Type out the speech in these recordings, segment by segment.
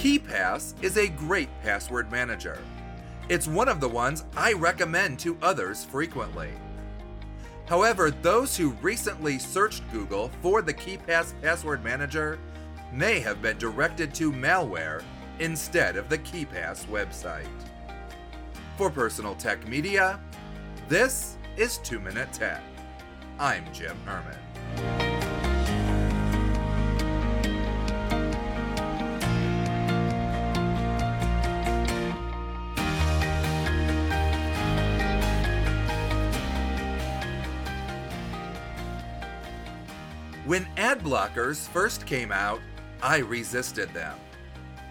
KeePass is a great password manager. It's one of the ones I recommend to others frequently. However, those who recently searched Google for the KeePass password manager may have been directed to malware instead of the KeePass website. For Personal Tech Media, this is 2 Minute Tech. I'm Jim Herman. When ad blockers first came out, I resisted them.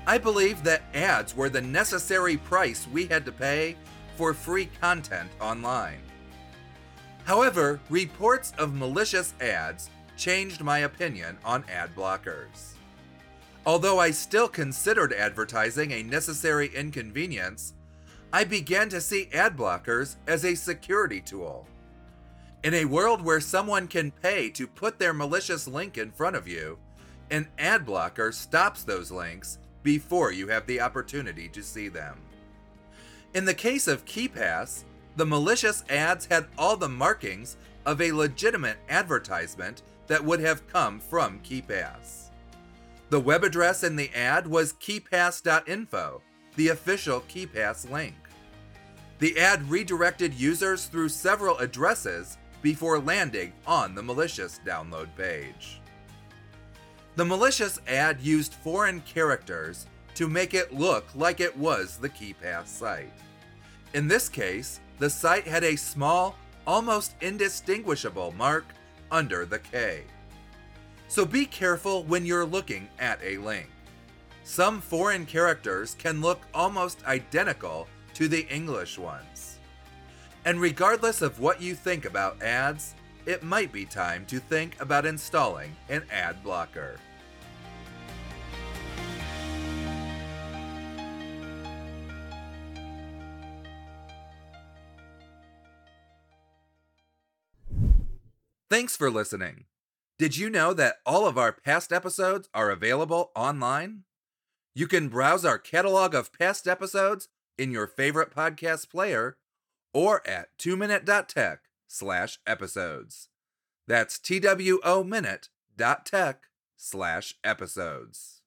I believed that ads were the necessary price we had to pay for free content online. However, reports of malicious ads changed my opinion on ad blockers. Although I still considered advertising a necessary inconvenience, I began to see ad blockers as a security tool. In a world where someone can pay to put their malicious link in front of you, an ad blocker stops those links before you have the opportunity to see them. In the case of KeePass, the malicious ads had all the markings of a legitimate advertisement that would have come from KeePass. The web address in the ad was keepass.info, the official KeePass link. The ad redirected users through several addresses before landing on the malicious download page. The malicious ad used foreign characters to make it look like it was the KeePass site. In this case, the site had a small, almost indistinguishable mark under the K. So be careful when you're looking at a link. Some foreign characters can look almost identical to the English ones. And regardless of what you think about ads, it might be time to think about installing an ad blocker. Thanks for listening. Did you know that all of our past episodes are available online? You can browse our catalog of past episodes in your favorite podcast player or at 2minute.tech slash episodes. That's T-W-O minute dot tech slash episodes.